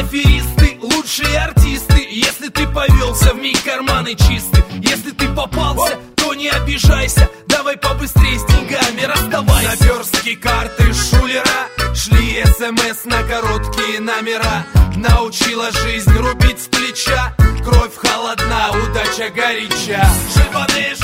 Аферисты, лучшие артисты. Если ты повелся, в миг карманы чисты. Если ты попался, то не обижайся. Давай побыстрее с деньгами расставайся. Наперстки карты шулера. Шли смс на короткие номера. Научила жизнь рубить с плеча. Кровь холодна, удача горяча. Шибаные